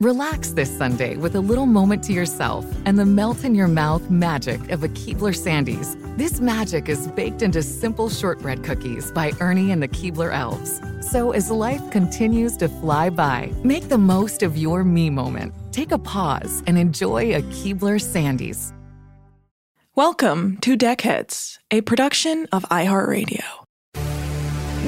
Relax this Sunday with a little moment to yourself and the melt in your mouth magic of a Keebler Sandies. This magic is baked into simple shortbread cookies by Ernie and the Keebler Elves. So as life continues to fly by, make the most of your me moment. Take a pause and enjoy a Keebler Sandies. Welcome to Deckheads, a production of iHeartRadio.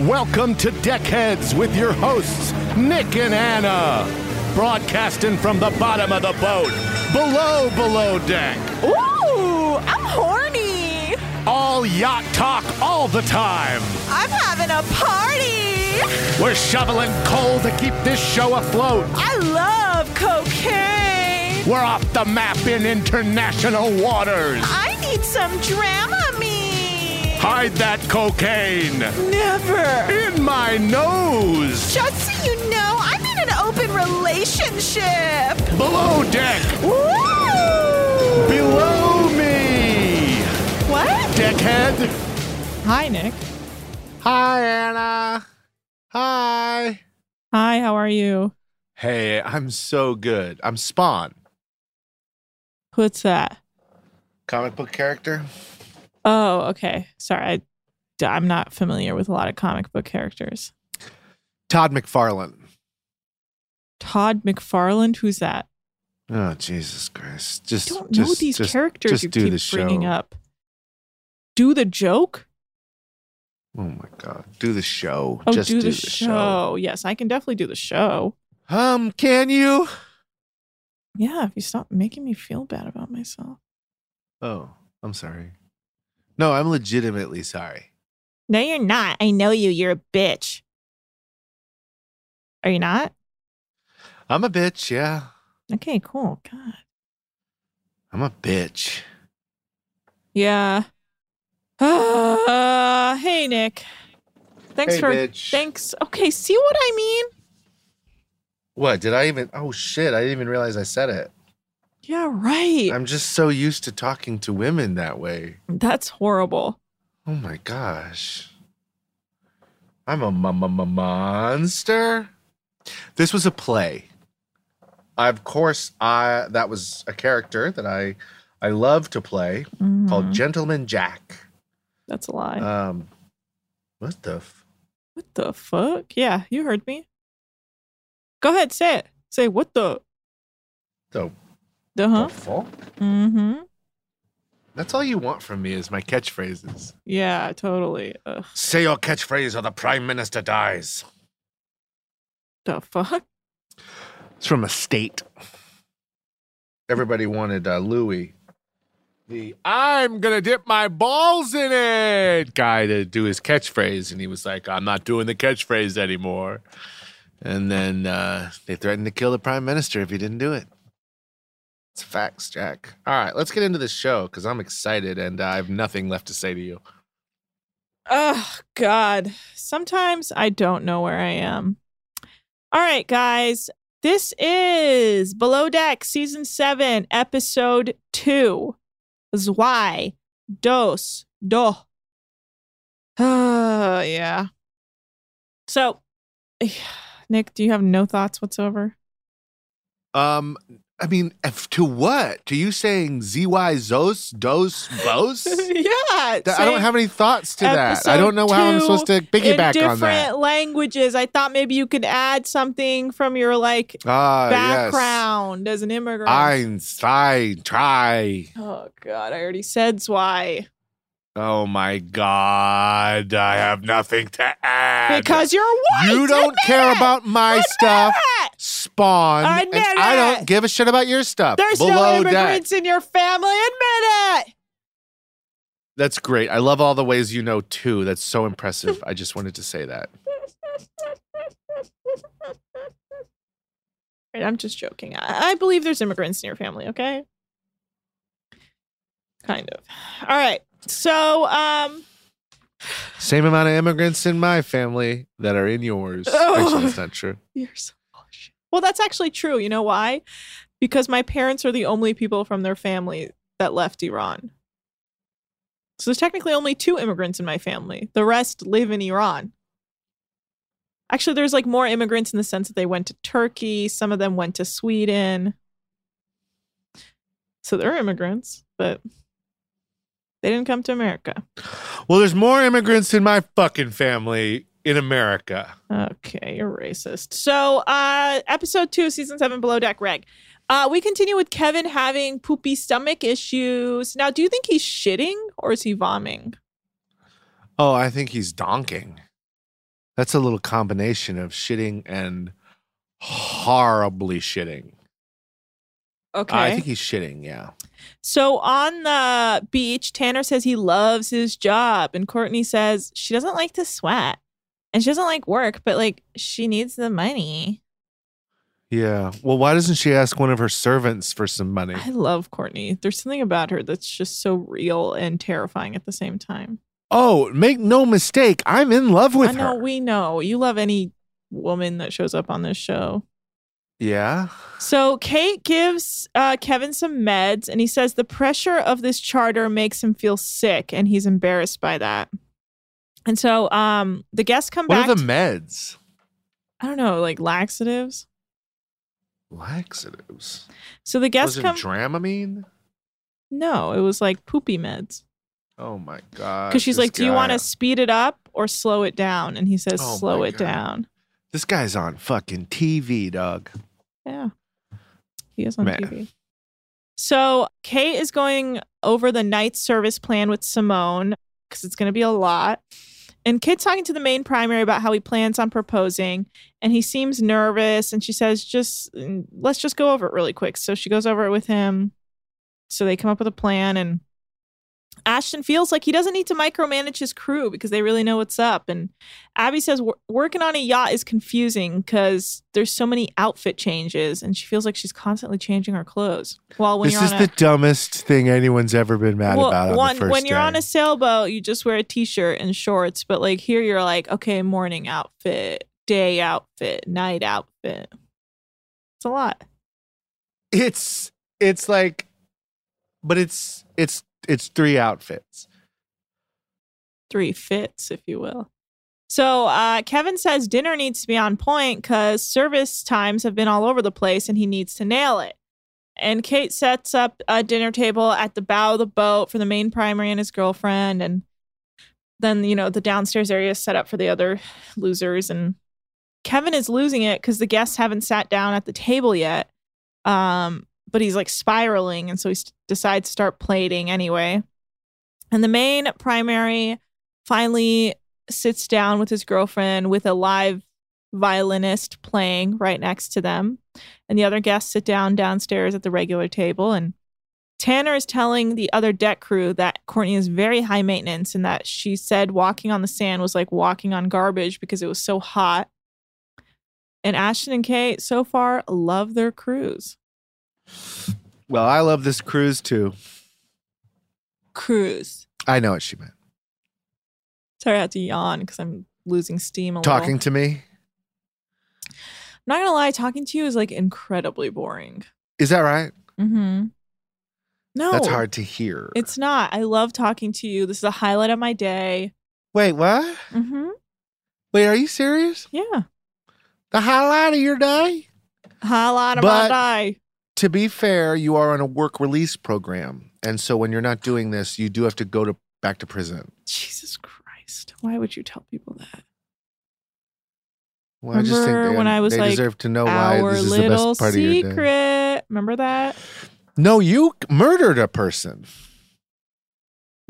Welcome to Deckheads with your hosts, Nick and Anna. Broadcasting from the bottom of the boat, below, below deck. Ooh, I'm horny. All yacht talk all the time. I'm having a party. We're shoveling coal to keep this show afloat. I love cocaine. We're off the map in international waters. I need some Dramamine. Hide that cocaine Never. in my nose. Just so you know, I'm in an open relationship. Below deck, Woo! below me. What? Deckhead. Hi, Nick. Hi, Anna. Hi. Hi, how are you? Hey, I'm so good. I'm Spawn, What's that? comic book character. Oh, okay. Sorry, I, I'm not familiar with a lot of comic book characters. Todd McFarlane. Todd McFarland, who's that? Oh Jesus Christ! Just I don't just, know these just- characters just you do keep the show. bringing up. Do the joke? Oh my God! Do the show. Oh, just do, the, show. Yes, I can definitely do the show. Um, can you? Yeah, if you stop making me feel bad about myself. Oh, I'm sorry. No, I'm legitimately sorry. No, you're not. I know you. You're a bitch. Are you not? I'm a bitch. Yeah, Okay, cool. God. I'm a bitch. Yeah. Uh, hey, Nick. Thanks Hey, for. bitch. Thanks. Okay, see what I mean? What did I even? Oh shit! I didn't even realize I said it. Yeah, right. I'm just so used to talking to women that way. That's horrible. Oh my gosh. I'm a m- m- monster. This was a play. Of course, I that was a character that I I love to play called Mhm. Gentleman Jack. That's a lie. Um, what the? F- what the fuck? Yeah, you heard me. Go ahead, say it. Say what the the, the huh? the fuck? Mm-hmm. That's all you want from me is my catchphrases. Yeah, totally. Ugh, Say your catchphrase or the prime minister dies. the fuck? It's from a state. Everybody wanted uh, Louis, the I'm gonna dip my balls in it guy, to do his catchphrase, and he was like, "I'm not doing the catchphrase anymore." And then uh, they threatened to kill the prime minister if he didn't do it. It's facts, Jack. All right, let's get into the show because I'm excited and uh, I have nothing left to say to you. Oh God. Sometimes I don't know where I am. All right, guys. This is Below Deck Season 7, Episode 2. Zwei, dos, do. Uh, yeah. So, Nick, do you have no thoughts whatsoever? Um, I mean, if, to what? To you saying zy zos dos bos? yeah. I don't have any thoughts to that. I don't know how I'm supposed to piggyback on different languages. I thought maybe you could add something from your like Ah, background as an immigrant. yes. Einstein, try. oh God, I already said why. Oh my God, I have nothing to add. Because you're white. you don't care it! about my Admit stuff. it! Spawn. Admit and I don't give a shit about your stuff. There's Below no immigrants in your family. Admit it. That's great. I love all the ways you know too. That's so impressive. I just wanted to say that. Right, I'm just joking. I, I believe there's immigrants in your family, okay? Kind of. All right. So, um, Same amount of immigrants in my family that are in yours. Oh. Actually, that's not true. you're so full of shit. Well, that's actually true. You know why? Because my parents are the only people from their family that left Iran. So there's technically only two immigrants in my family. The rest live in Iran. Actually, there's like more immigrants in the sense that they went to Turkey. Some of them went to Sweden. So they're immigrants, but they didn't come to America. Well, there's more immigrants in my fucking family in America. Okay, you're racist. So, uh, episode two, season seven, Below Deck Reg. Uh, we continue with Kevin having poopy stomach issues. Now, do you think he's shitting or is he vomiting? Oh, I think he's donking. That's a little combination of shitting and horribly shitting. Okay. I think he's shitting, yeah. so on the beach, Tanner says he loves his job, and Courtney says she doesn't like to sweat and she doesn't like work, but like she needs the money. Yeah. Well, why doesn't she ask one of her servants for some money? I love Courtney. There's something about her that's just so real and terrifying at the same time. Oh, make no mistake, I'm in love with I know, her. we know. You love any woman that shows up on this show. Yeah. So Kate gives uh, Kevin some meds, and he says the pressure of this charter makes him feel sick, and he's embarrassed by that. And so um, the guests come What back. are the meds? I don't know, like laxatives. Laxatives. So the guests Was it come. Dramamine? no, it was like poopy meds. Oh my god. Because she's like, "Do you want to speed it up or slow it down?" And he says, Oh "Slow it God. down." This guy's on fucking TV, dog. Yeah. He is on Man. TV. So Kate is going over the night service plan with Simone because it's going to be a lot. And Kate's talking to the main primary about how he plans on proposing. And he seems nervous. And she says, just mm, let's just go over it really quick. So she goes over it with him. So they come up with a plan. And Ashton feels like he doesn't need to micromanage his crew because they really know what's up. And Abby says working on a yacht is confusing because there's so many outfit changes, and she feels like she's constantly changing her clothes. While when this is the dumbest thing anyone's ever been mad well, about on one- the first when you're day. on a sailboat, you just wear a t-shirt and shorts. But like here, you're like, okay, morning outfit, day outfit, night outfit. It's a lot. it's it's like but it's it's it's three outfits. three fits, if you will. So uh, Kevin says dinner needs to be on point because service times have been all over the place and he needs to nail it. And Kate sets up a dinner table at the bow of the boat for the main primary and his girlfriend. And then, you know, the downstairs area is set up for the other losers. And Kevin is losing it because the guests haven't sat down at the table yet. Um, but he's like spiraling. And so he s- decides to start plating anyway. And the main primary finally sits down with his girlfriend with a live violinist playing right next to them. And the other guests sit down downstairs at the regular table. And Tanner is telling the other deck crew that Courtney is very high maintenance and that she said walking on the sand was like walking on garbage because it was so hot. And Ashton and Kate so far love their cruise. Well, I love this cruise too. Cruise. I know what she meant. Sorry, I had to yawn because I'm losing steam a little. Talking to me? I'm not gonna lie, talking to you is like incredibly boring. Is that right? Mm-hmm. No, That's hard to hear. It's not. I love talking to you. This is a highlight of my day. Wait, what? Mm-hmm. Wait, are you serious? Yeah. the highlight of your day. Highlight of But- my day. To be fair, you are on a work release program, and so when you're not doing this, you do have to go to back to prison. Jesus Christ. Why would you tell people that? Well, I just think Remember they, when I was they like, deserve to know why this is the best part of your day. secret. Remember that? No, you murdered a person,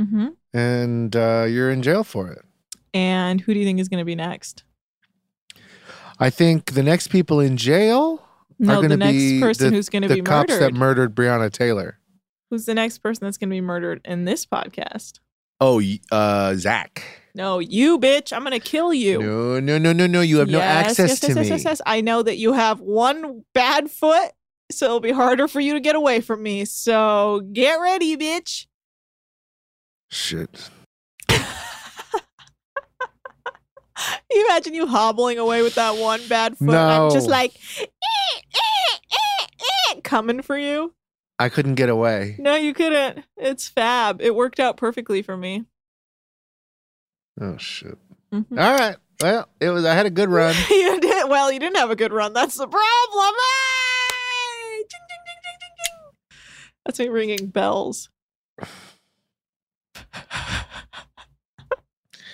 Mm-hmm. and uh, you're in jail for it. And who do you think is going to be next? I think the next people in jail No, the next person the, who's going to the be cops murdered. that murdered Breonna Taylor. Who's the next person that's going to be murdered in this podcast? Oh, uh, Zach. No, you bitch. I'm going to kill you. No, no, no, no, no. You have no access yes, to yes, me. Yes, yes, yes. I know that you have one bad foot, so it'll be harder for you to get away from me. So get ready, bitch. Shit. You imagine you hobbling away with that one bad foot. and I'm just like "Eh, eh, eh, eh," coming for you. I couldn't get away. No, you couldn't. It's fab. It worked out perfectly for me. Oh shit. Mhm. All right. Well, it was. I had a good run. you did well. You didn't have a good run. That's the problem. Hey! Ding, ding, ding, ding, ding, ding. That's me ringing bells.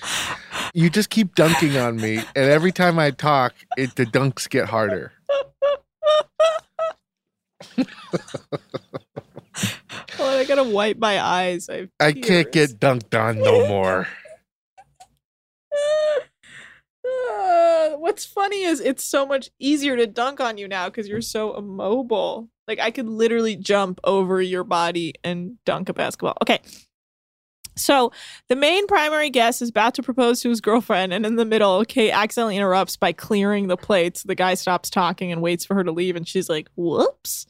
You just keep dunking on me, and every time I talk, it the dunks get harder. Oh, I gotta wipe my eyes. I, I can't get dunked on no more. Uh, what's funny is it's so much easier to dunk on you now because you're so immobile. Like I could literally jump over your body and dunk a basketball. Okay. So the main primary guest is about to propose to his girlfriend, and in the middle, Kate accidentally interrupts by clearing the plates. The guy stops talking and waits for her to leave, and she's like, "Whoops."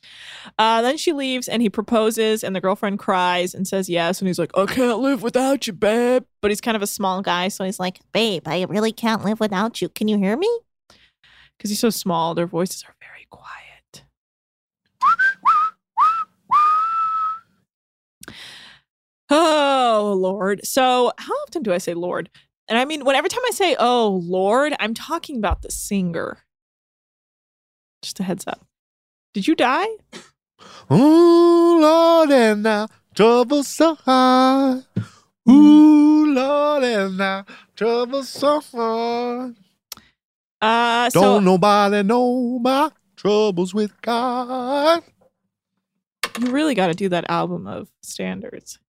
Uh, then she leaves, and he proposes, and the girlfriend cries and says yes, and he's like, "I can't live without you, babe." But he's kind of a small guy, so he's like, Babe, I really can't live without you. Can you hear me? because he's so small, their voices are very quiet. Oh, Lord. So, how often do I say Lord? And I mean, whenever time I say, oh, Lord, I'm talking about the singer. Just a heads up. Did you die? Oh, Lord, and now trouble so hard. Ooh, Lord, and now trouble so hard. Uh, so Don't nobody know my troubles with God. you really got to do that album of standards.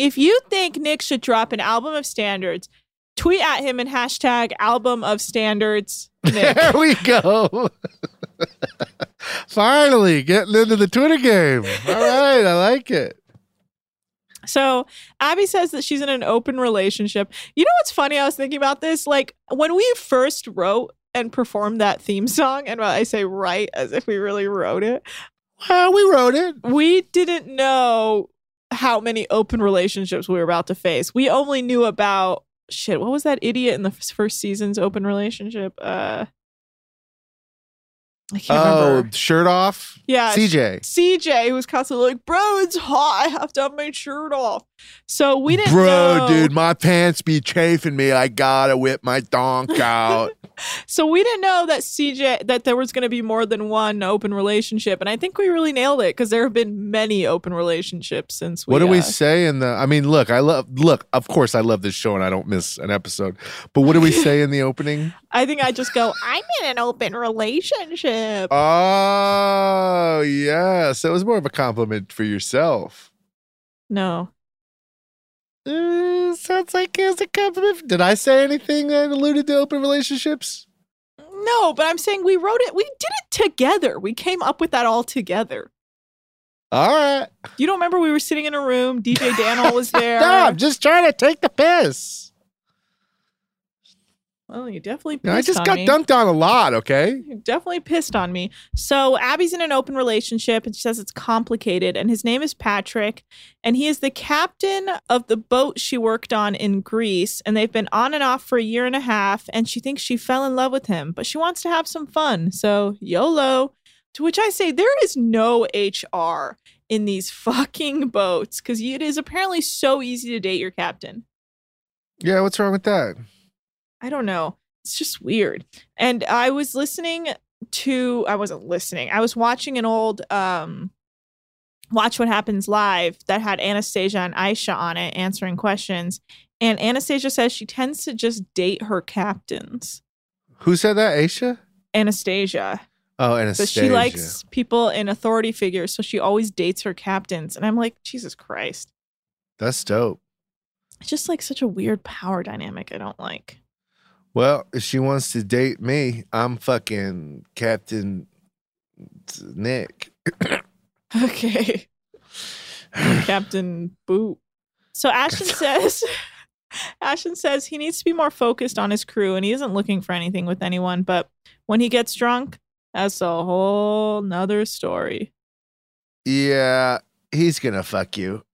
If you think Nick should drop an album of standards, tweet at him and hashtag album of standards. Nick. There we go. Finally, getting into the Twitter game. All right, I like it. So Abby says that she's in an open relationship. You know what's funny? I was thinking about this. Like when we first wrote and performed that theme song, and I say write as if we really wrote it, Well, we wrote it. we didn't know how many open relationships we were about to face. We only knew about shit. What was that idiot in the first season's open relationship? Uh, I can't Oh, remember. shirt off. Yeah, CJ. CJ, who was constantly like, "Bro, it's hot. I have to have my shirt off." So we didn't Bro, know. dude, my pants be chafing me. I gotta whip my donk out. So we didn't know that CJ that there was going to be more than one open relationship, and I think we really nailed it because there have been many open relationships since we. what do we uh, say in the? I mean, look, I love. Look, of course, I love this show, and I don't miss an episode. But what do we say in the opening? I think I just go. I'm in an open relationship. Oh, yes, it was more of a compliment for yourself. no, Uh, sounds like it's a compliment. Did I say anything that alluded to open relationships? no, but I'm saying we wrote it. We did it together. We came up with that all together. All right. You don't remember we were sitting in a room. DJ Daniel was there. No, I'm just trying to take the piss. Well, you definitely. Know, I just got me. dunked on a lot, okay? You definitely pissed on me. So Abby's in an open relationship and she says it's complicated. And his name is Patrick. And he is the captain of the boat she worked on in Greece. And they've been on and off for a year and a half. And she thinks she fell in love with him, but she wants to have some fun. So YOLO. To which I say, there is no HR in these fucking boats because it is apparently so easy to date your captain. Yeah, what's wrong with that? I don't know. It's just weird. And I was listening to I wasn't listening. I was watching an old um Watch What Happens Live that had Anastasia and Aesha on it answering questions. And Anastasia says she tends to just date her captains. Who said that? Aesha? Anastasia. Oh, So Anastasia. she likes people in authority figures, so she always dates her captains. And I'm like, Jesus Christ. That's dope. It's just like such a weird power dynamic I don't like. Well, if she wants to date me, I'm fucking Captain Nick. Okay. Captain Boot. So Ashton says Ashton says he needs to be more focused on his crew and he isn't looking for anything with anyone, but when he gets drunk, that's a whole nother story. Yeah, he's gonna fuck you.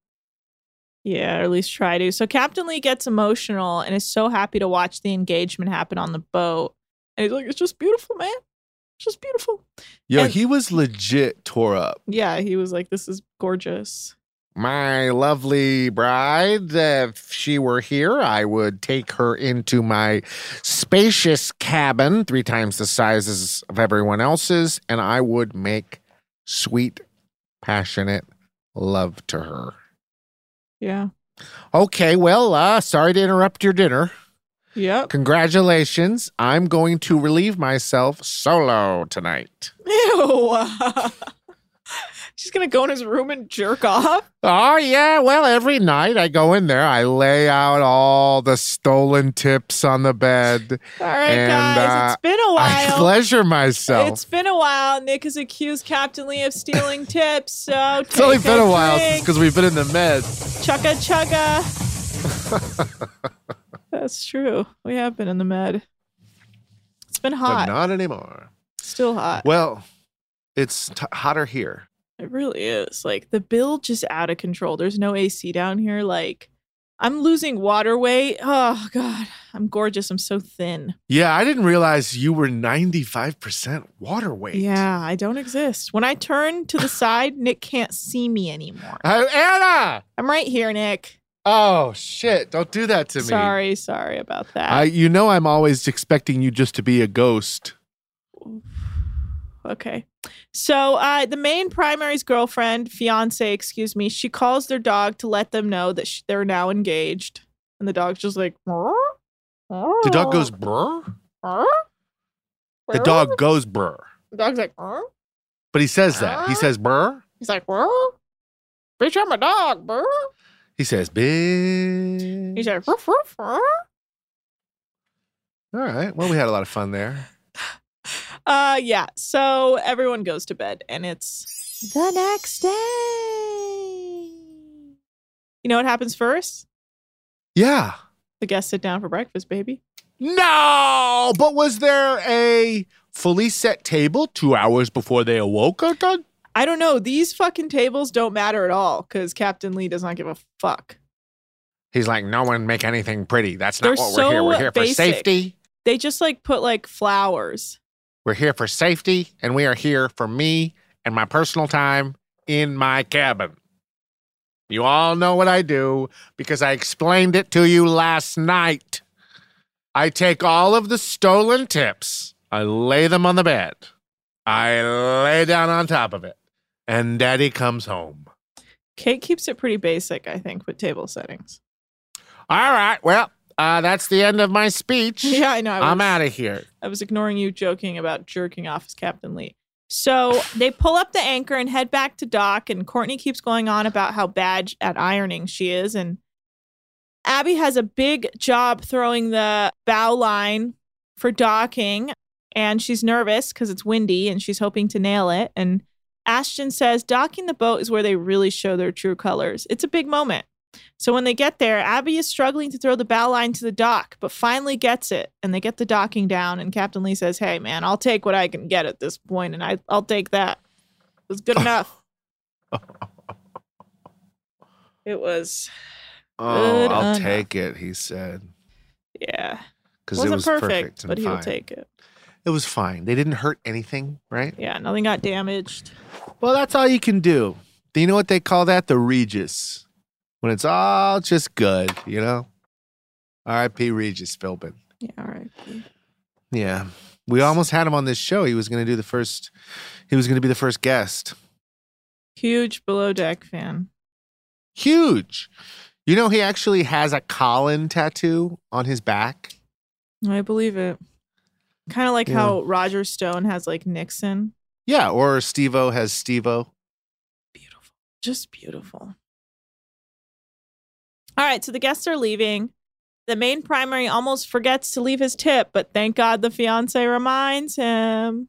Yeah, or at least try to. So Captain Lee gets emotional and is so happy to watch the engagement happen on the boat. And he's like, it's just beautiful, man. It's just beautiful. Yo, And- he was legit tore up. Yeah, he was like, this is gorgeous. My lovely bride, if she were here, I would take her into my spacious cabin, three times the sizes of everyone else's, and I would make sweet, passionate love to her. Yeah. Okay, well, uh, sorry to interrupt your dinner. Yep. Congratulations. I'm going to relieve myself solo tonight. Ew. She's gonna go in his room and jerk off. Oh, yeah. Well, every night I go in there, I lay out all the stolen tips on the bed. All right, And, guys, uh, it's been a while. I pleasure myself. It's been a while. Nick has accused Captain Lee of stealing tips. So It's only been a while because we've been in the meds. chugga chugga. That's true. We have been in the med. It's been But hot. not anymore. Still hot. Well, it's t- hotter here. It really is. Like the bill just out of control. There's no AC down here. Like I'm losing water weight. Oh god, I'm gorgeous. I'm so thin. Yeah, I didn't realize you were 95% water weight. Yeah, I don't exist. When I turn to the side, Nick can't see me anymore. Anna! I'm right here, Nick. Oh, shit. Don't do that to me. Sorry, sorry about that. I, you know, I'm always expecting you just to be a ghost. Okay. So uh, the main primary's girlfriend, fiance, excuse me, she calls their dog to let them know that sh- they're now engaged, and the dog's just like. The dog goes brr. The dog goes brr. The dog's like. "Huh?" But he says that. He says brr. He's like, "Huh?" Bitch, I'm a dog, bro. He says bitch. He's like, "Ruff, ruff, huh?" All right. Well, we had a lot of fun there. Uh, yeah. So everyone goes to bed, and it's the next day. You know what happens first? Yeah. The guests sit down for breakfast, baby. No, but was there a fully set table two hours before they awoke? I don't know. These fucking tables don't matter at all because Captain Lee does not give a fuck. He's like, no one make anything pretty. That's They're not what we're here. We're here for safety. They just like put like flowers. We're here for safety, and we are here for me and my personal time in my cabin. You all know what I do because I explained it to you last night. I take all of the stolen tips, I lay them on the bed, I lay down on top of it, and daddy comes home. Kate keeps it pretty basic, I think, with table settings. All right, well, uh, that's the end of my speech. Yeah, I know. I I'm out of here. I was ignoring you joking about jerking off as Captain Lee. So they pull up the anchor and head back to dock, and Courtney keeps going on about how bad at ironing she is. And Abby has a big job throwing the bow line for docking, and she's nervous because it's windy and she's hoping to nail it. And Ashton says docking the boat is where they really show their true colors. It's a big moment. So when they get there, Abby is struggling to throw the bow line to the dock, but finally gets it, and they get the docking down. And Captain Lee says, "Hey, man, I'll take what I can get at this point, and I, I'll take that. It was good enough. it was, Oh, I'll enough. take it, he said. yeah, Because it wasn't was perfect, perfect but he'll take it. It was fine. They didn't hurt anything, right? Yeah, nothing got damaged. Well, that's all you can do. Do you know what they call that? The Regis. When it's all just good, you know? R.I.P. Regis Philbin. Yeah, right. Yeah. We almost had him on this show. He was going to do the first, he was going to be the first guest. Huge below deck fan. Huge. You know, he actually has a Colin tattoo on his back. I believe it. Kind of like Yeah. how Roger Stone has like Nixon. Yeah. Or Steve-O has Steve-O. Beautiful. Just beautiful. All right, so the guests are leaving. The main primary almost forgets to leave his tip, but thank God the fiance reminds him.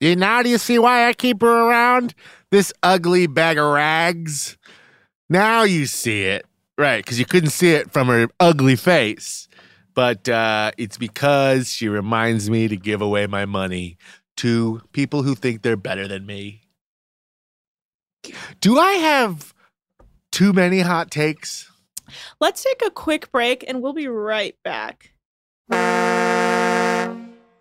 Now do you see why I keep her around? This ugly bag of rags. Now you see it. Right, because you couldn't see it from her ugly face. But uh, it's because she reminds me to give away my money to people who think they're better than me. Do I have too many hot takes? Let's take a quick break and we'll be right back.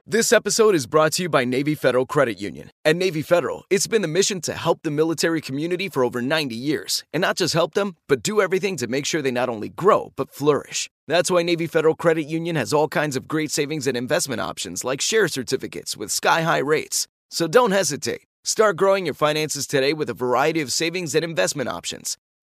This episode is brought to you by Navy Federal Credit Union. At Navy Federal, it's been the mission to help the military community for over 90 years. And not just help them, but do everything to make sure they not only grow, but flourish. That's why Navy Federal Credit Union has all kinds of great savings and investment options like share certificates with sky high rates. So don't hesitate. Start growing your finances today with a variety of savings and investment options.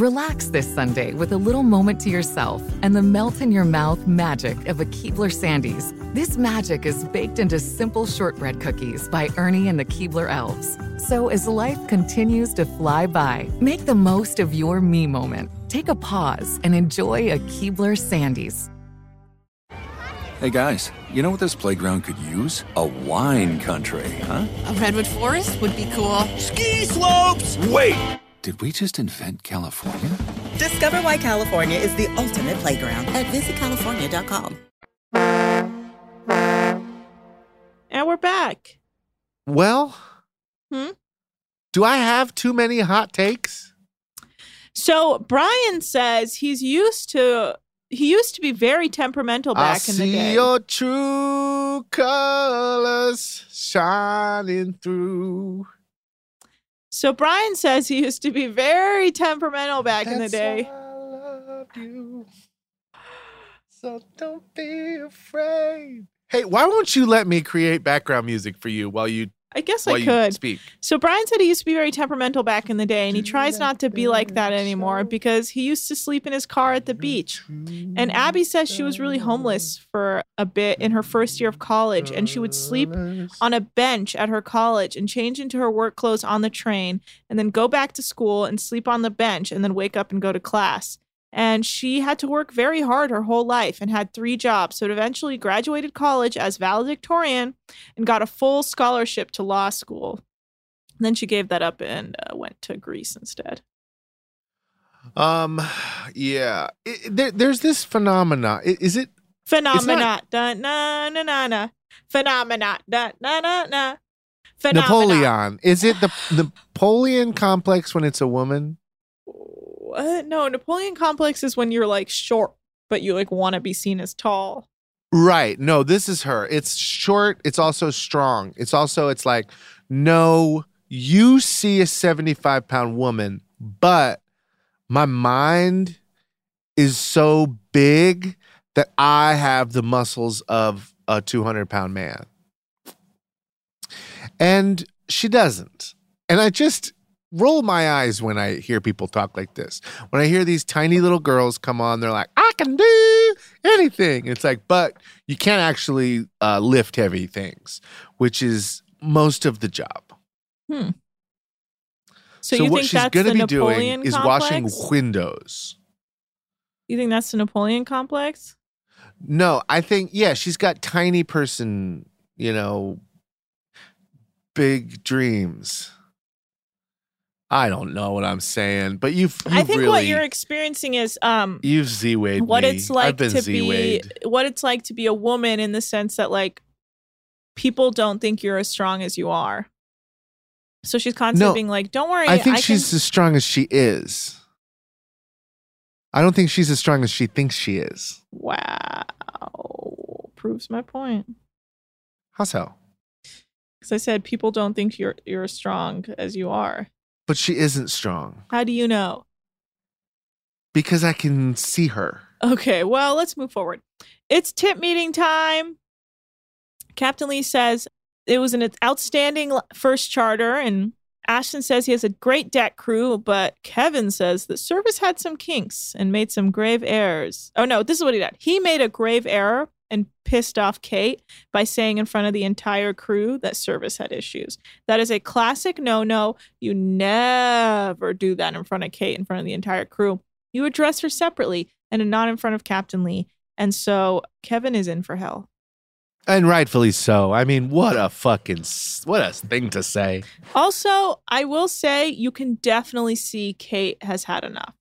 Relax this Sunday with a little moment to yourself and the melt in your mouth magic of a Keebler Sandies. This magic is baked into simple shortbread cookies by Ernie and the Keebler Elves. So as life continues to fly by, make the most of your me moment. Take a pause and enjoy a Keebler Sandies. Hey guys, you know what this playground could use? A wine country, huh? A redwood forest would be cool. Ski slopes! Wait! Did we just invent California? Discover why California is the ultimate playground at visitcalifornia.com. And we're back. Well, Hmm? do I have too many hot takes? So Brian says he's used to he used to be very temperamental I back in the day. see your true colors shining through. So Brian says he used to be very temperamental back in the day. why I love you. So don't be afraid. Hey, why won't you let me create background music for you while you I guess while I could. speak? So Brian said he used to be very temperamental back in the day, and he tries not to be like that anymore because he used to sleep in his car at the beach. And Abby says she was really homeless for a bit in her first year of college, and she would sleep on a bench at her college and change into her work clothes on the train, and then go back to school and sleep on the bench, and then wake up and go to class. And she had to work very hard her whole life and had three jobs. So it eventually graduated college as valedictorian and got a full scholarship to law school. And then she gave that up and uh, went to Greece instead. Um, yeah. I- I- there, there's this phenomena. Is it? Phenomena. Da, na, na, na, na. Phenomena. Da, na, na, na. Phenomena. Napoleon. Is it the Napoleon complex when it's a woman? What? No, Napoleon complex is when you're like short, but you like want to be seen as tall. Right. No, this is her. It's short. It's also strong. It's also, it's like, no, you see a 75 pound woman, but my mind is so big that I have the muscles of a 200 pound man. And she doesn't. And I just roll my eyes when I hear people talk like this. When I hear these tiny little girls come on, they're like, I can do anything. It's like, but you can't actually uh, lift heavy things, which is most of the job. Hmm. So, you what think she's gonna be Napoleon doing is washing windows. You think that's the Napoleon complex? No, I think yeah, she's got tiny person, you know, big dreams. I don't know what I'm saying, but you've, you've I think really what you're experiencing is um you've z-wayed what me. it's like to z-wayed. be what it's like to be a woman in the sense that like people don't think you're as strong as you are. So she's constantly No, being like, "Don't worry, I think she's as strong as she is. I don't think she's as strong as she thinks she is. Wow. Proves my point. How so? Because I said people don't think you're you're as strong as you are. But she isn't strong How do you know? because I can see her. Okay, well, let's move forward. It's tip meeting time. Captain Lee says it was an outstanding l- first charter, and Ashton says he has a great deck crew, but Kevin says the service had some kinks and made some grave errors. Oh, no, this is what he did. He made a grave error and pissed off Kate by saying in front of the entire crew that service had issues. That is a classic no no. You never do that in front of Kate, in front of the entire crew. You address her separately and not in front of Captain Lee. And so Kevin is in for hell. And rightfully so. I mean, what a fucking what a thing to say. Also, I will say you can definitely see Kate has had enough.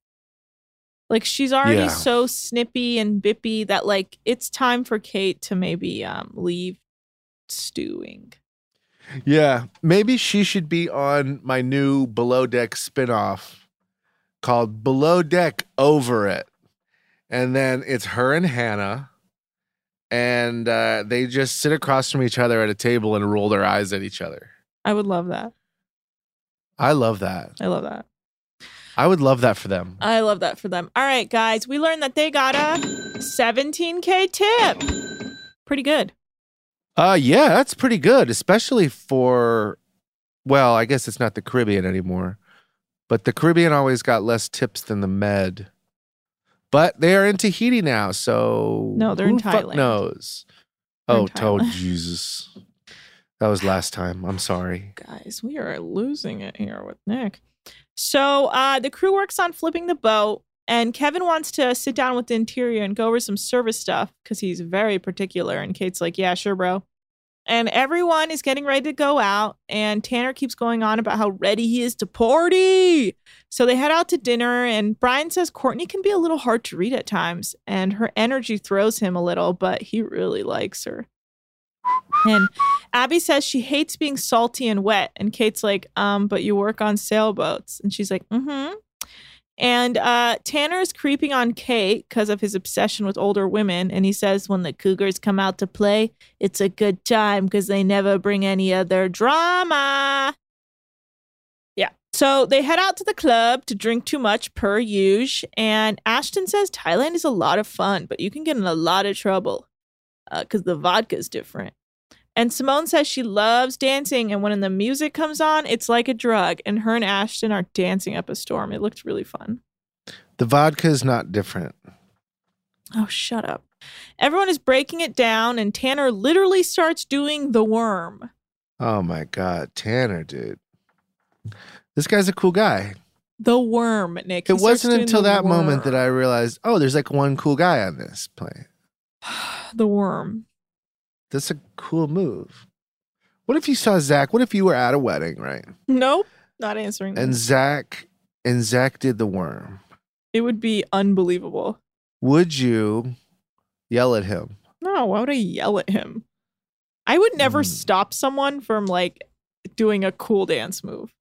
Like she's already Yeah. so snippy and bippy that like it's time for Kate to maybe um leave stewing. Yeah, maybe she should be on my new Below Deck spinoff called Below Deck Over It. And then it's her and Hannah. And uh, they just sit across from each other at a table and roll their eyes at each other. I would love that. I love that. I love that. I would love that for them. I love that for them. All right, guys, we learned that they got a 17k tip. Pretty good. Uh yeah, that's pretty good, especially for well, I guess it's not the Caribbean anymore. But the Caribbean always got less tips than the Med. But they are in Tahiti now, so No, they're in Thailand. knows. They're oh, oh Jesus. That was last time. I'm sorry. guys we are losing it here with nick so uh the crew works on flipping the boat and kevin wants to sit down with the interior and go over some service stuff because he's very particular and kate's like yeah sure bro. And everyone is getting ready to go out and tanner keeps going on about how ready he is to party. So they head out to dinner and brian says courtney can be a little hard to read at times and her energy throws him a little but he really likes her and Abby says she hates being salty and wet. And Kate's like, um, but you work on sailboats. And she's like, mm-hmm. And uh, is creeping on Kate because of his obsession with older women. And he says, when the Cougars come out to play, it's a good time because they never bring any other drama. Yeah. So they head out to the club to drink too much per usual. And Ashton says Thailand is a lot of fun, but you can get in a lot of trouble because the vodka is different. And Simone says she loves dancing, and when the music comes on, it's like a drug. And her and Ashton are dancing up a storm. It looked really fun. The vodka is not different. Oh, shut up. Everyone is breaking it down, and Tanner literally starts doing the worm. Oh my God. Tanner, dude. This guy's a cool guy. The worm, Nick. It wasn't until that moment that. I realized, oh, there's like one cool guy on this play. The worm. That's a cool move. What if you saw Zach? What if you were at a wedding, right? Nope. Not answering. And. Zach and Zach did the worm. It would be unbelievable. Would you yell at him? No, why would I yell at him? I would never Mm. stop someone from like doing a cool dance move.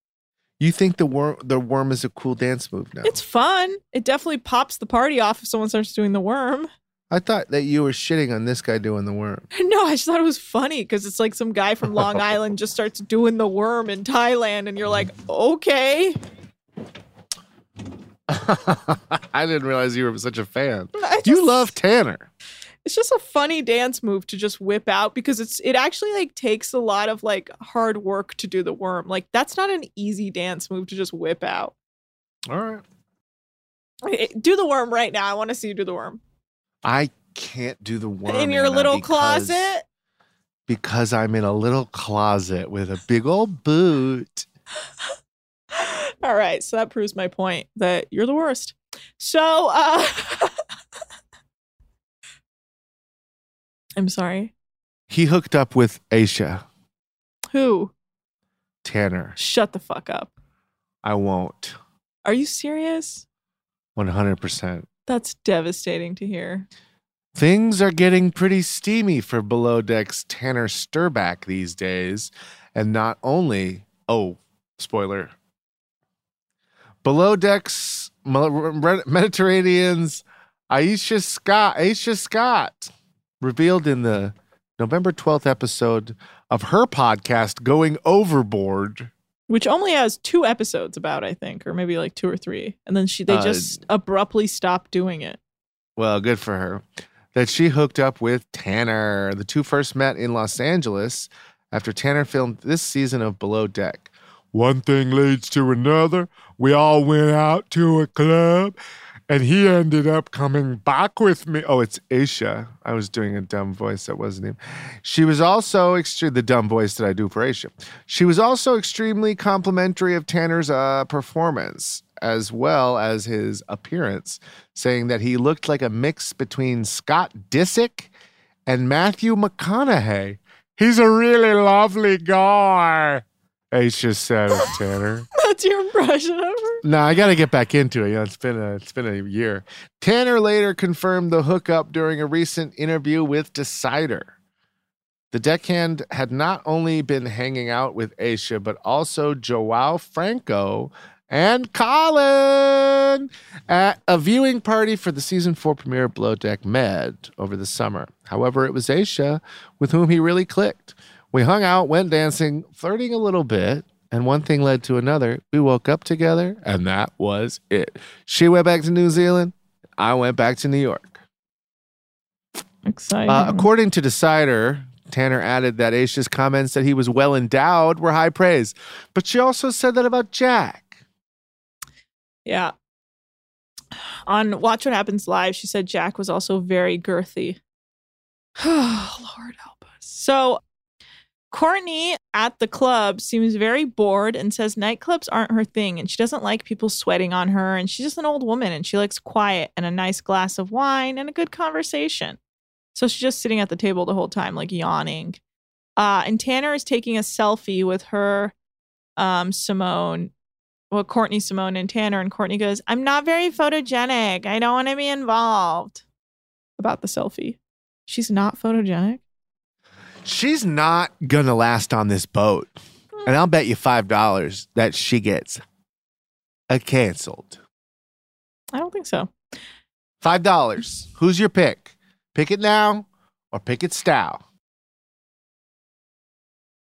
You think the worm the worm is a cool dance move now? It's fun. It definitely pops the party off if someone starts doing the worm. I thought that you were shitting on this guy doing the worm. No, I just thought it was funny because it's like some guy from Long Island just starts doing the worm in Thailand, and you're like, okay. I didn't realize you were such a fan. I You love Tanner. It's just a funny dance move to just whip out because it's it actually like takes a lot of like hard work to do the worm. Like that's not an easy dance move to just whip out. All right. Do the worm right now. I want to see you do the worm I can't do the worm in your little because- closet. because I'm in a little closet with a big old boot. All right, so that proves my point that you're the worst. So, uh I'm sorry. He hooked up with Aesha Who? Tanner. Shut the fuck up. I won't. Are you serious? 100%. That's devastating to hear. Things are getting pretty steamy for Below Deck's Tanner Sterback these days. And not only, oh, spoiler, Below decks Mediterranean's Aesha Scott, Aesha Scott, revealed in the November 12th episode of her podcast, Going Overboard. Which only has two episodes about, I think, or maybe like two or three. And then she they Uh, just abruptly stopped doing it. Well, good for her. That she hooked up with Tanner. The two first met in Los Angeles after Tanner filmed this season of Below Deck. One thing leads to another. We all went out to a club and he ended up coming back with me. Oh, it's Aesha. I was doing a dumb voice. That wasn't him. She was also extre- the dumb voice that I do for Aesha. She was also extremely complimentary of Tanner's uh, performance as well as his appearance, saying that he looked like a mix between Scott Disick and Matthew McConaughey. He's a really lovely guy. Aesha said of Tanner. That's your impression of her? No, I got to get back into it. You know, it's been a it's been a year. Tanner later confirmed the hookup during a recent interview with Decider. The deckhand had not only been hanging out with Aesha, but also Joao Franco and Colin at a viewing party for the season four premiere of Below Deck Med over the summer. However, it was Aesha with whom he really clicked. We hung out, went dancing, flirting a little bit, and one thing led to another. We woke up together, and that was it. She went back to New Zealand. I went back to New York. Exciting. Uh, according to Decider, Tanner added that Aesha's comments that he was well endowed were high praise, but she also said that about Jack. yeah. On Watch What Happens Live, she said Jack was also very girthy. Oh, Lord help us. So Courtney at the club seems very bored and says nightclubs aren't her thing and she doesn't like people sweating on her and she's just an old woman and she likes quiet and a nice glass of wine and a good conversation. So she's just sitting at the table the whole time, like yawning. Uh, and Tanner is taking a selfie with her, um, Simone, well, Courtney, Simone, and Tanner. And Courtney goes, I'm not very photogenic. I don't want to be involved about the selfie. She's not photogenic. She's not gonna last on this boat, and I'll bet you five dollars that she gets a canceled. I don't think so. Five dollars. Who's your pick? Pick it now or pick it stow.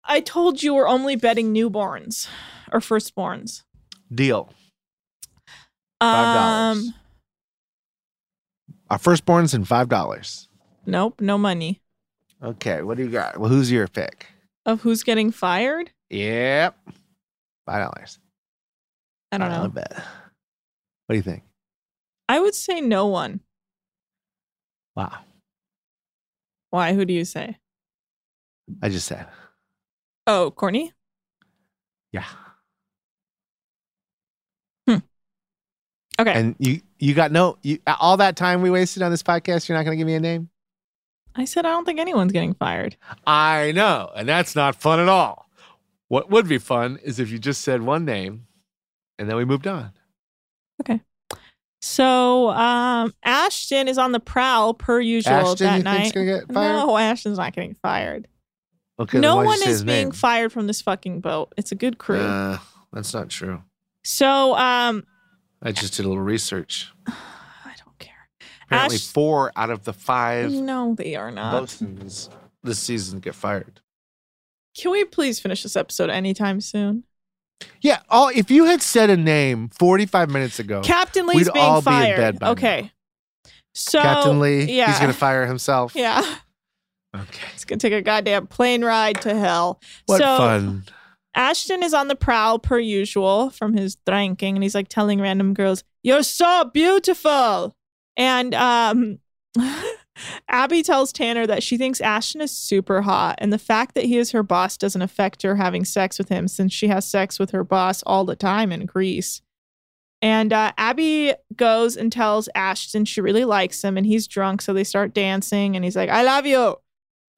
I told you we're only betting newborns or firstborns. Deal. Five dollars. Um, Our firstborns and five dollars. nope, no money. Okay, what do you got? Well, who's your pick? Of who's getting fired? Yep. Five dollars. I don't know. I bet. What do you think? I would say no one. Wow. Why? Who do you say? I just said. Oh, Courtney? Yeah. Hmm. Okay. And you you got no you all that time we wasted on this podcast, you're not gonna give me a name? I said I don't think anyone's getting fired. I know, and that's not fun at all. What would be fun is if you just said one name and then we moved on. Okay. So um Ashton is on the prowl per usual Ashton, that you night. think's gonna get fired? No, Ashton's not getting fired. Okay, no one is being name? fired from this fucking boat. It's a good crew. Uh, that's not true. so um I just did a little research. I don't care. Apparently, Ash- four out of the five No, they are not. bosuns this season get fired. Can we please finish this episode anytime soon? Yeah. Oh, if you had said a name 45 minutes ago, Captain Lee's we'd being all fired. be in bed by now. okay. So Captain Lee, yeah, he's gonna fire himself. yeah, Okay. he's gonna take a goddamn plane ride to hell. What so fun. Ashton is on the prowl per usual from his drinking, and he's like telling random girls, "You're so beautiful," and um. Abby tells Tanner that she thinks Ashton is super hot, and the fact that he is her boss doesn't affect her having sex with him since she has sex with her boss all the time in Greece. And uh, Abby goes and tells Ashton she really likes him, and he's drunk, so they start dancing, and he's like, "I love you."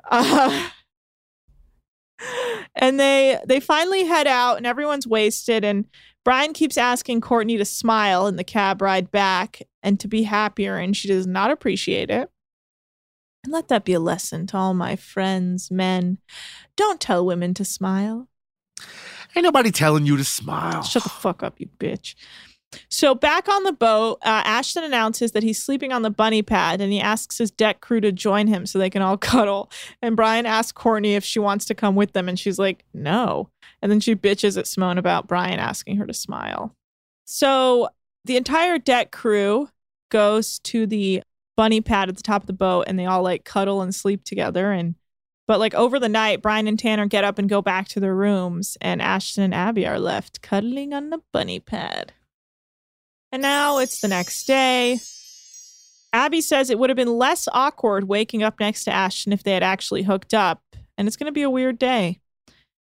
Uh, and they they finally head out, and everyone's wasted, and Brian keeps asking Courtney to smile in the cab ride back and to be happier, and she does not appreciate it. And let that be a lesson to all my friends, men. Don't tell women to smile. Ain't nobody telling you to smile. Shut the fuck up, you bitch. So back on the boat, uh, Ashton announces that he's sleeping on the bunny pad and he asks his deck crew to join him so they can all cuddle. And Brian asks Courtney if she wants to come with them and she's like, no. And then she bitches at Simone about Brian asking her to smile. So the entire deck crew goes to the bunny pad at the top of the boat and they all like cuddle and sleep together and but like over the night Brian and Tanner get up and go back to their rooms and Ashton and Abby are left cuddling on the bunny pad. And now it's the next day. Abby says it would have been less awkward waking up next to Ashton if they had actually hooked up, and it's going to be a weird day.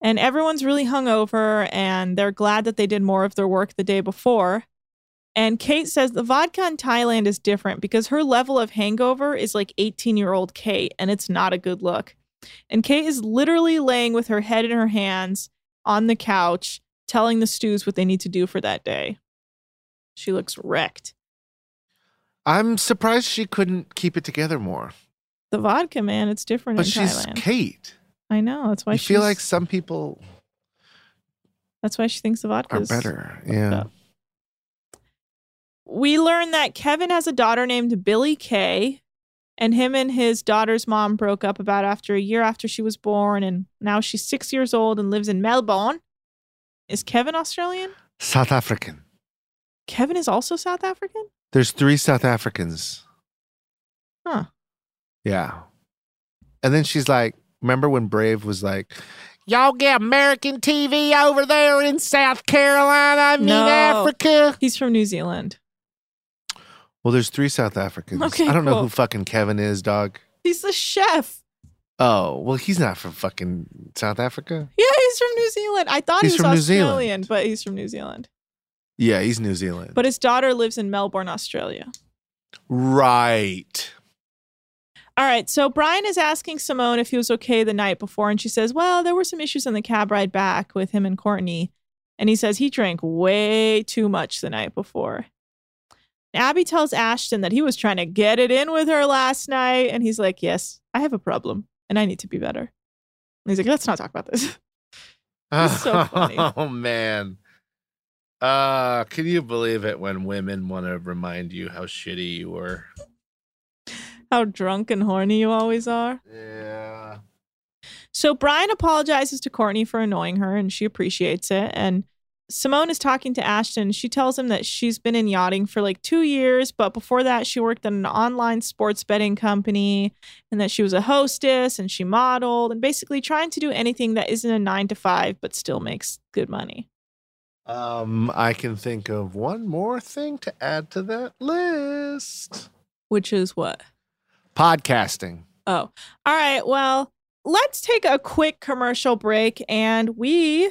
And everyone's really hungover, and they're glad that they did more of their work the day before. And Kate says the vodka in Thailand is different because her level of hangover is like 18 year old Kate, and it's not a good look. And Kate is literally laying with her head in her hands on the couch, telling the stews what they need to do for that day. She looks wrecked. I'm surprised she couldn't keep it together more. The vodka, man, it's different But in she's Thailand. Kate. I know. That's why I feel like some people that's why she thinks the vodka are better. Yeah. up. We learn that Kevin has a daughter named Billy Kay, and him and his daughter's mom broke up about after a year after she was born, and now she's six years old and lives in Melbourne. Is Kevin Australian? South African. Kevin is also South African? There's three South Africans. Huh. Yeah. And then she's like, remember when Brave was like, Y'all get American TV over there in South Carolina, I mean No. Africa. He's from New Zealand. Well, there's three South Africans. Okay, I don't know cool. who fucking Kevin is, dog. He's the chef. Oh, well, he's not from fucking South Africa. Yeah, he's from New Zealand. I thought He's he was from New Zealand. Australian, but he's from New Zealand. Yeah, he's New Zealand. But his daughter lives in Melbourne, Australia. right. All right. So Brian is asking Simone if he was okay the night before. And she says, Well, there were some issues on the cab ride back with him and Courtney. And he says he drank way too much the night before. Abby tells Ashton that he was trying to get it in with her last night. And he's like, Yes, I have a problem and I need to be better. And he's like, Let's not talk about this. It's so funny. Oh man. Uh, can you believe it when women want to remind you how shitty you were? How drunk and horny you always are. Yeah. So Brian apologizes to Courtney for annoying her and she appreciates it. And Simone is talking to Ashton. She tells him that she's been in yachting for like two years, but before that, she worked at an online sports betting company and that she was a hostess and she modeled and basically trying to do anything that isn't a nine to five but still makes good money. Um, I can think of one more thing to add to that list. Which is what? Podcasting. Oh, all right. Well, let's take a quick commercial break and we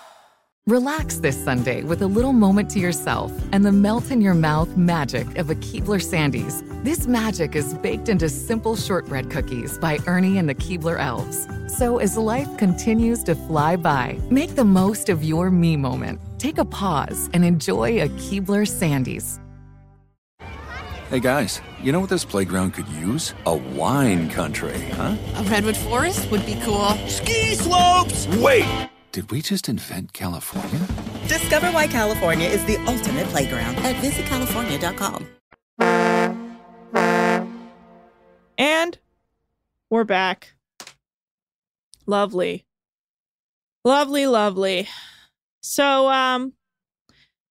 Relax this Sunday with a little moment to yourself and the melt in your mouth magic of a Keebler Sandies. This magic is baked into simple shortbread cookies by Ernie and the Keebler Elves. So as life continues to fly by, make the most of your me moment. Take a pause and enjoy a Keebler Sandies. Hey guys, you know what this playground could use? A wine country, huh? A redwood forest would be cool. Ski slopes! Wait! Did we just invent California? Discover why California is the ultimate playground at visitcalifornia.com. And we're back. Lovely. Lovely, lovely. So, um,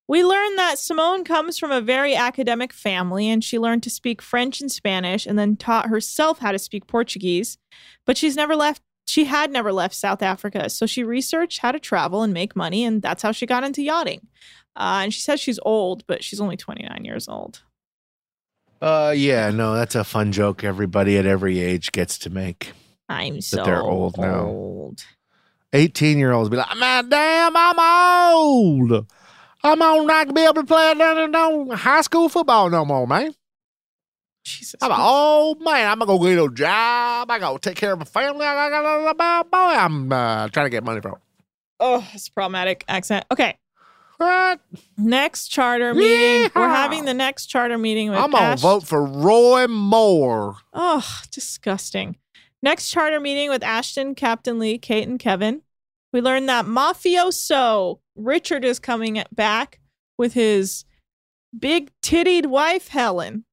we learned that Simone comes from a very academic family and she learned to speak French and Spanish and then taught herself how to speak Portuguese, but she's never left she had never left South Africa. So she researched how to travel and make money, and that's how she got into yachting. Uh, and she says she's old, but she's only 29 years old. Uh, yeah, no, that's a fun joke. Everybody at every age gets to make. I'm so they're old now. old. 18 year olds be like, man, damn, I'm old. I'm on not to be able to play high school football no more, man. Jesus. I'm an old man. I'm gonna go get a job. I gotta take care of my family. I got boy. I'm uh, trying to get money from. Oh, it's a problematic accent. Okay. What? Next charter meeting. We're having the next charter meeting with I'm gonna Ash- vote for Roy Moore. Oh, disgusting. Next charter meeting with Ashton, Captain Lee, Kate, and Kevin. We learned that mafioso Richard is coming back with his big tittied wife, Helen.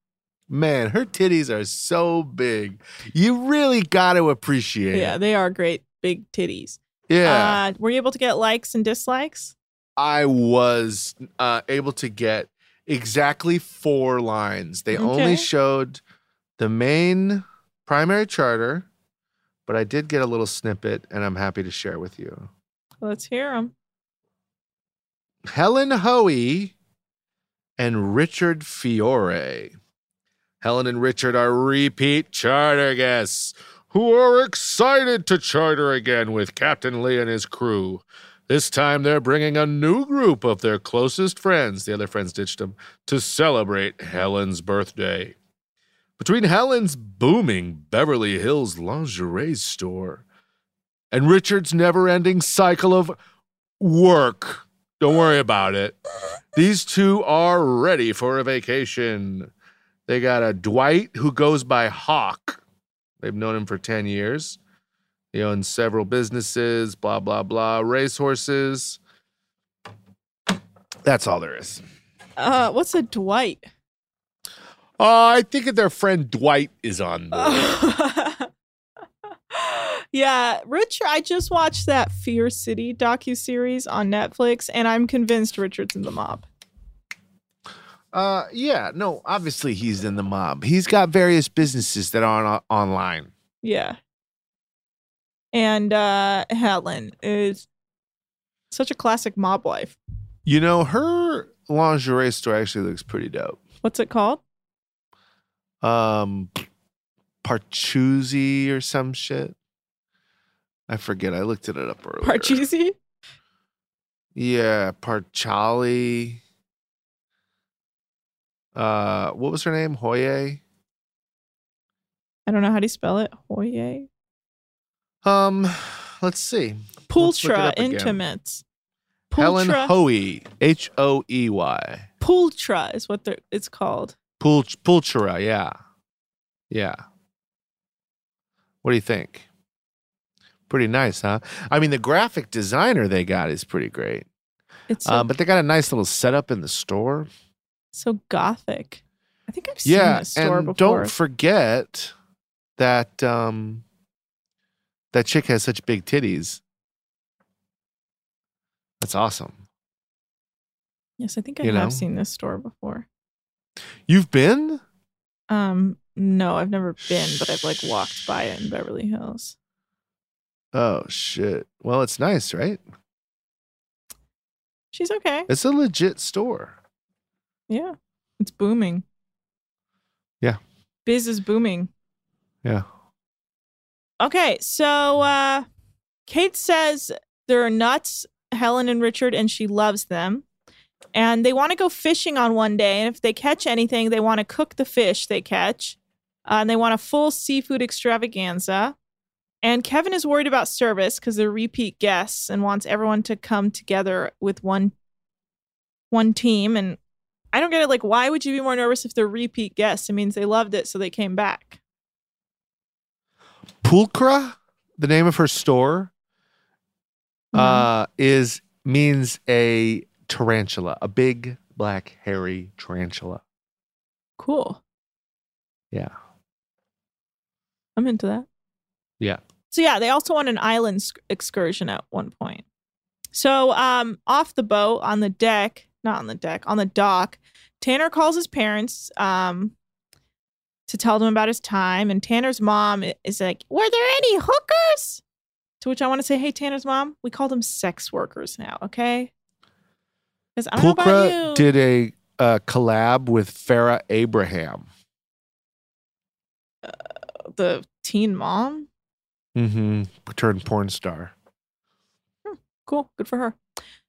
Man, her titties are so big. You really got to appreciate Yeah, it. they are great big titties. Yeah. Uh, were you able to get likes and dislikes? I was uh, able to get exactly four lines. They Okay. only showed the main primary charter, but I did get a little snippet and I'm happy to share with you. Let's hear them. Helen Hoey and Richard Fiore. Helen and Richard are repeat charter guests who are excited to charter again with Captain Lee and his crew. This time they're bringing a new group of their closest friends, the other friends ditched them, to celebrate Helen's birthday. Between Helen's booming Beverly Hills lingerie store and Richard's never ending cycle of work, don't worry about it. These two are ready for a vacation. They got a Dwight who goes by Hawk. They've known him for 10 years. He owns several businesses, blah, blah, blah, racehorses. That's all there is. Uh, what's a Dwight? Uh, I think their friend Dwight is on board. yeah, Richard. I just watched that Fear City docu series on Netflix, and I'm convinced Richard's in the mob. Uh, yeah, no, obviously he's in the mob. He's got various businesses that are on, online. Yeah. And uh Helen is such a classic mob wife. You know, her lingerie store actually looks pretty dope. What's it called? Um, Parchuzzi or some shit. I forget. I looked it up earlier. Parcheesi? Yeah, Parchali. Uh, what was her name? Hoye. I don't know how do you spell it. Hoye. Um, let's see. Let's look it Pultra. Intimates. Helen Pultra- Hoey. H O E Y. Pultra is what they're, it's called. Pul Pulchera. Yeah, yeah. What do you think? Pretty nice, huh? I mean, the graphic designer they got is pretty great. It's so, Uh, but they got a nice little setup in the store. So gothic. I think I've seen yeah, this store and before. don't forget that um, that chick has such big titties. That's awesome. yes, I think I you have know. seen this store before. You've been? Um, no, I've never been, but I've like walked by it in Beverly Hills. Oh shit. Well, it's nice, right? She's okay. It's a legit store. Yeah, it's booming. Yeah. Biz is booming. Yeah. Okay, so uh Kate says they're nuts, Helen and Richard, and she loves them. And they want to go fishing on one day. And if they catch anything, they want to cook the fish they catch. Uh, and they want a full seafood extravaganza. And Kevin is worried about service because they're repeat guests and wants everyone to come together with one one team. And I don't get it. Like, why would you be more nervous if they're repeat guests? It means they loved it, so they came back. Pulcra, the name of her store, Mm-hmm. uh, is means a tarantula, a big black hairy tarantula. Cool. Yeah. I'm into that. Yeah. So yeah, they also want an island sc- excursion at one point. So um off the boat on the deck, not on the deck, on the dock, Tanner calls his parents um to tell them about his time and Tanner's mom is like, "Were there any hookers?" To which I want to say, hey, Tanner's mom, we call them sex workers now, okay? Because I don't know about you. did a uh, collab with Farrah Abraham. the teen mom. Mm-hmm. Turned porn star. Cool, good for her.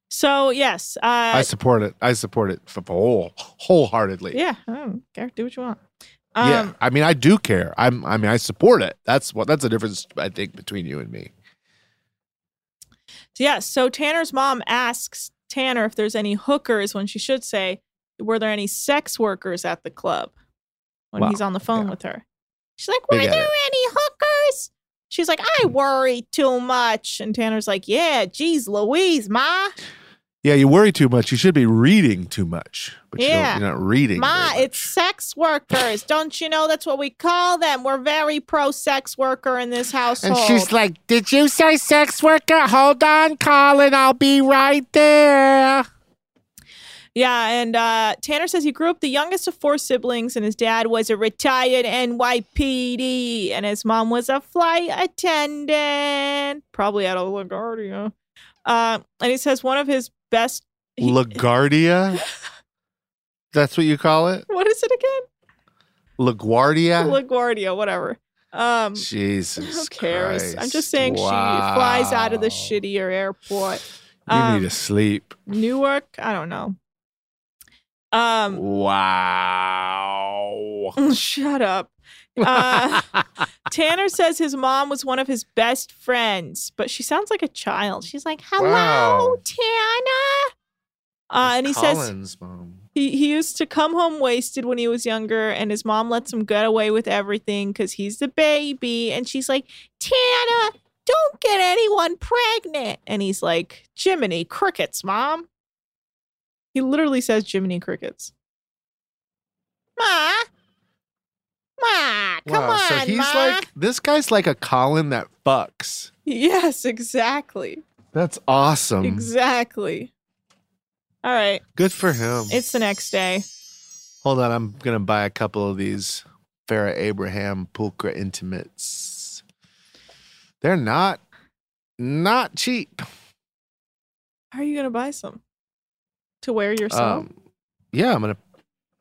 So yes, uh, I support it. I support it whole, wholeheartedly. yeah, I don't care. Do what you want. yeah. Um, I mean, I do care. I'm. I mean, I support it. That's what. That's the difference I think between you and me. Yeah. So Tanner's mom asks Tanner if there's any hookers when she should say, "Were there any sex workers at the club?" When Wow, he's on the phone yeah. with her, she's like, "Were there it. any hookers?" She's like, "I worry too much," and Tanner's like, "Yeah, geez, Louise, ma, Yeah, you worry too much. You should be reading too much, but you Yeah. don't, you're not reading. ma, it's sex workers. Don't you know that's what we call them? We're very pro sex worker in this household." And she's like, Did you say sex worker? Hold on, Colin. I'll be right there. Yeah, and uh, Tanner says he grew up the youngest of four siblings, and his dad was a retired NYPD, and his mom was a flight attendant, probably out of LaGuardia. Uh, and he says one of his best. he- LaGuardia? That's what you call it? what is it again? LaGuardia? LaGuardia, whatever. Um, Jesus. who cares? I'm just saying she flies out of the shittier airport. You Um, need to sleep. Newark, I don't know. Um, Wow. shut up. Uh, Tanner says his mom was one of his best friends, but she sounds like a child. She's like, "Hello, Wow. Tanner," uh, and he says mom. he, he used to come home wasted when he was younger, and his mom lets him get away with everything because he's the baby. And she's like, "Tanner, don't get anyone pregnant," and he's like, "Jiminy crickets, mom." He literally says Jiminy crickets. Ma, ma, come wow. on, so he's ma. like, this guy's like a Colin that fucks. Yes, exactly. That's awesome. Exactly. All right. Good for him. It's the next day. Hold on, I'm gonna buy a couple of these Farrah Abraham Pulcra Intimates. They're not not cheap. How are you going to buy some? To wear yourself? Um, yeah, I'm gonna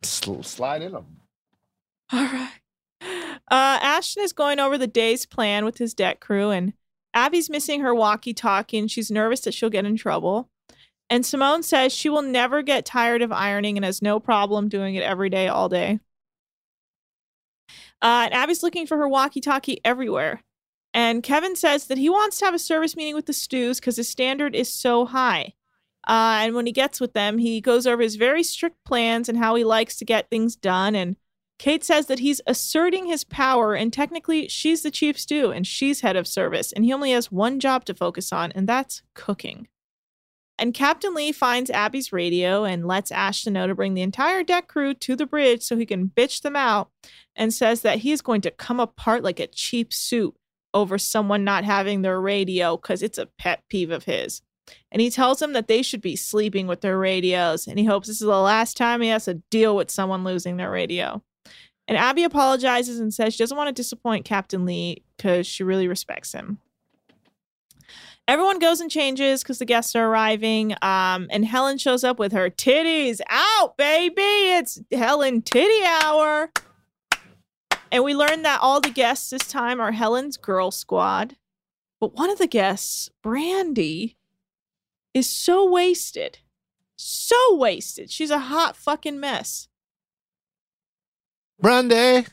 sl- slide in them. All right. Uh, Ashton is going over the day's plan with his deck crew, and Abby's missing her walkie talkie, and she's nervous that she'll get in trouble. And Simone says she will never get tired of ironing and has no problem doing it every day, all day. Uh, and Abby's looking for her walkie talkie everywhere. And Kevin says that he wants to have a service meeting with the Stews because his standard is so high. Uh, and when he gets with them, he goes over his very strict plans and how he likes to get things done. And Kate says that he's asserting his power, and technically, she's the chief stew and she's head of service, and he only has one job to focus on, and that's cooking. And Captain Lee finds Abby's radio and lets Ashton know to bring the entire deck crew to the bridge so he can bitch them out, and says that he is going to come apart like a cheap suit over someone not having their radio because it's a pet peeve of his. And he tells them that they should be sleeping with their radios, and he hopes this is the last time he has to deal with someone losing their radio. And Abby apologizes and says she doesn't want to disappoint Captain Lee because she really respects him. Everyone goes and changes because the guests are arriving. Um, and Helen shows up with her titties out, baby. It's Helen titty hour. And we learn that all the guests this time are Helen's girl squad. But one of the guests, Brandy, is so wasted. So wasted. She's a hot fucking mess. Brandy.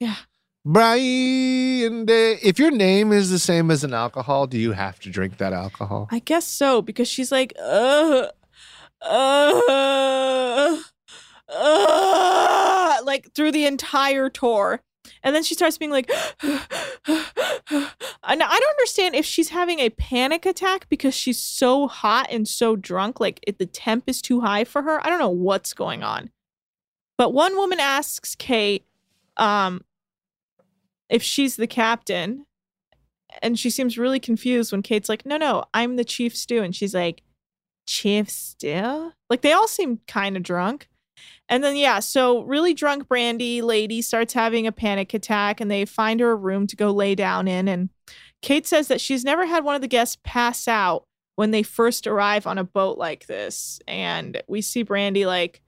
Yeah. Brian. If your name is the same as an alcohol, do you have to drink that alcohol? I guess so because she's like, uh, uh, uh, like through the entire tour. And then she starts being like, and I don't understand if she's having a panic attack because she's so hot and so drunk, like if the temp is too high for her. I don't know what's going on. But one woman asks Kate um, if she's the captain, and she seems really confused when Kate's like, "No, no, I'm the chief stew," and she's like, "Chief stew?" Like they all seem kind of drunk. And then yeah, so really drunk Brandy lady starts having a panic attack, and they find her a room to go lay down in. And Kate says that she's never had one of the guests pass out when they first arrive on a boat like this, and we see Brandy like,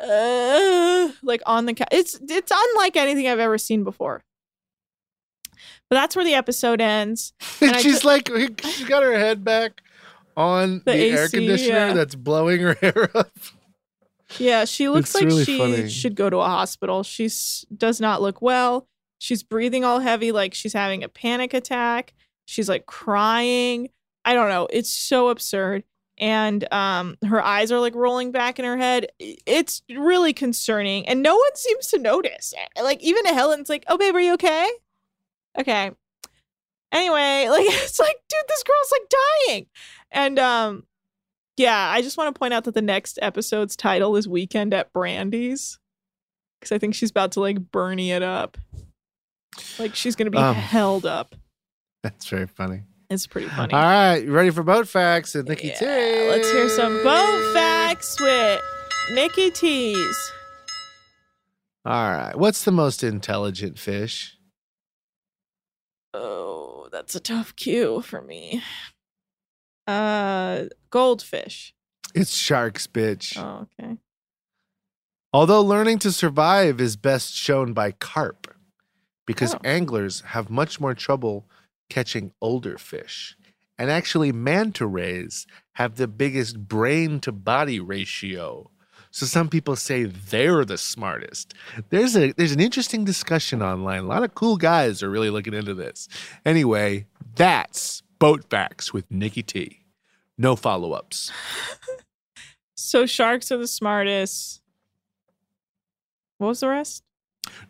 uh, like on the. Ca- it's it's unlike anything I've ever seen before. But that's where the episode ends. And she's ju- like, she's got her head back on the, The air conditioner yeah. that's blowing her hair up. Yeah, she looks It's like really she funny. should go to a hospital. She does not look well. She's breathing all heavy, like she's having a panic attack. She's like crying. I don't know. It's so absurd. And um, her eyes are like rolling back in her head. It's really concerning, and no one seems to notice. Like even Helen's like, "Oh, babe, are you okay?" Okay. Anyway, like it's like, dude, this girl's like dying, and um, yeah, I just want to point out that the next episode's title is Weekend at Brandy's. Because I think she's about to like Bernie it up. Like she's going to be Um, held up. That's very funny. It's pretty funny. All right, you ready for boat facts and Nikki Yeah, T? Let's hear some boat facts with Nikki T's. All right, what's the most intelligent fish? Oh, that's a tough cue for me. Uh, goldfish. It's sharks, bitch. Oh, okay. Although learning to survive is best shown by carp, because Oh. anglers have much more trouble catching older fish. And actually, manta rays have the biggest brain to body ratio. So some people say they're the smartest. There's a there's an interesting discussion online. A lot of cool guys are really looking into this. Anyway, that's boat facts with Nikki T. No follow-ups. So sharks are the smartest. What was the rest?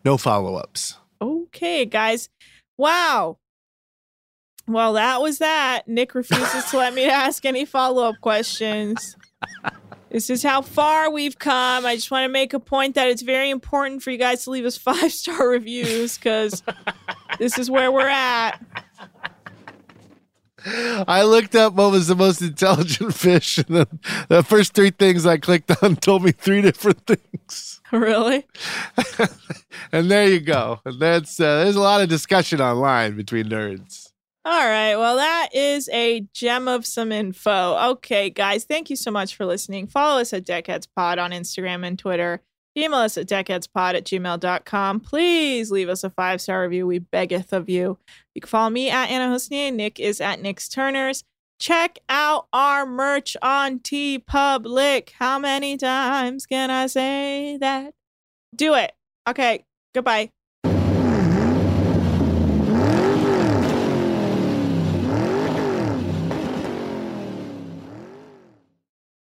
No follow-ups. Okay, guys. Wow. Well, that was that. Nick refuses to let me ask any follow up questions. This is how far we've come. I just want to make a point that it's very important for you guys to leave us five star reviews because this is where we're at. I looked up what was the most intelligent fish, and then the first three things I clicked on told me three different things. Really? and there you go. And that's uh, there's a lot of discussion online between nerds. All right. Well, that is a gem of some info. Okay, guys, thank you so much for listening. Follow us at Deckheads Pod on Instagram and Twitter. Email us at deckheadspod at gmail.com. Please leave us a five star review. We beggeth of you. You can follow me at Anna Hosnier. Nick is at Nick's Turners. Check out our merch on TeePublic. How many times can I say that? Do it. Okay. Goodbye.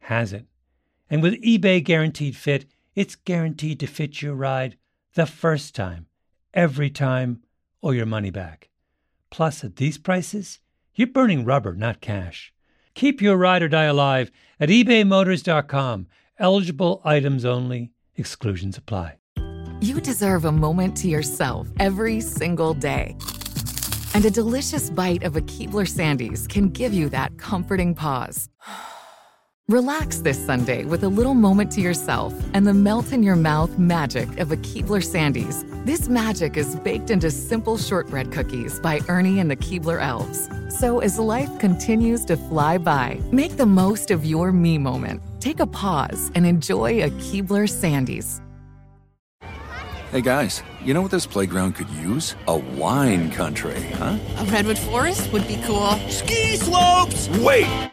has it. And with eBay Guaranteed Fit, it's guaranteed to fit your ride the first time, every time, or your money back. Plus, at these prices, you're burning rubber, not cash. Keep your ride or die alive at ebaymotors.com. Eligible items only, exclusions apply. You deserve a moment to yourself every single day. And a delicious bite of a Keebler Sandies can give you that comforting pause. Relax this Sunday with a little moment to yourself and the melt in your mouth magic of a Keebler Sandies. This magic is baked into simple shortbread cookies by Ernie and the Keebler Elves. So as life continues to fly by, make the most of your me moment. Take a pause and enjoy a Keebler Sandies. Hey guys, you know what this playground could use? A wine country, huh? A redwood forest would be cool. Ski slopes! Wait!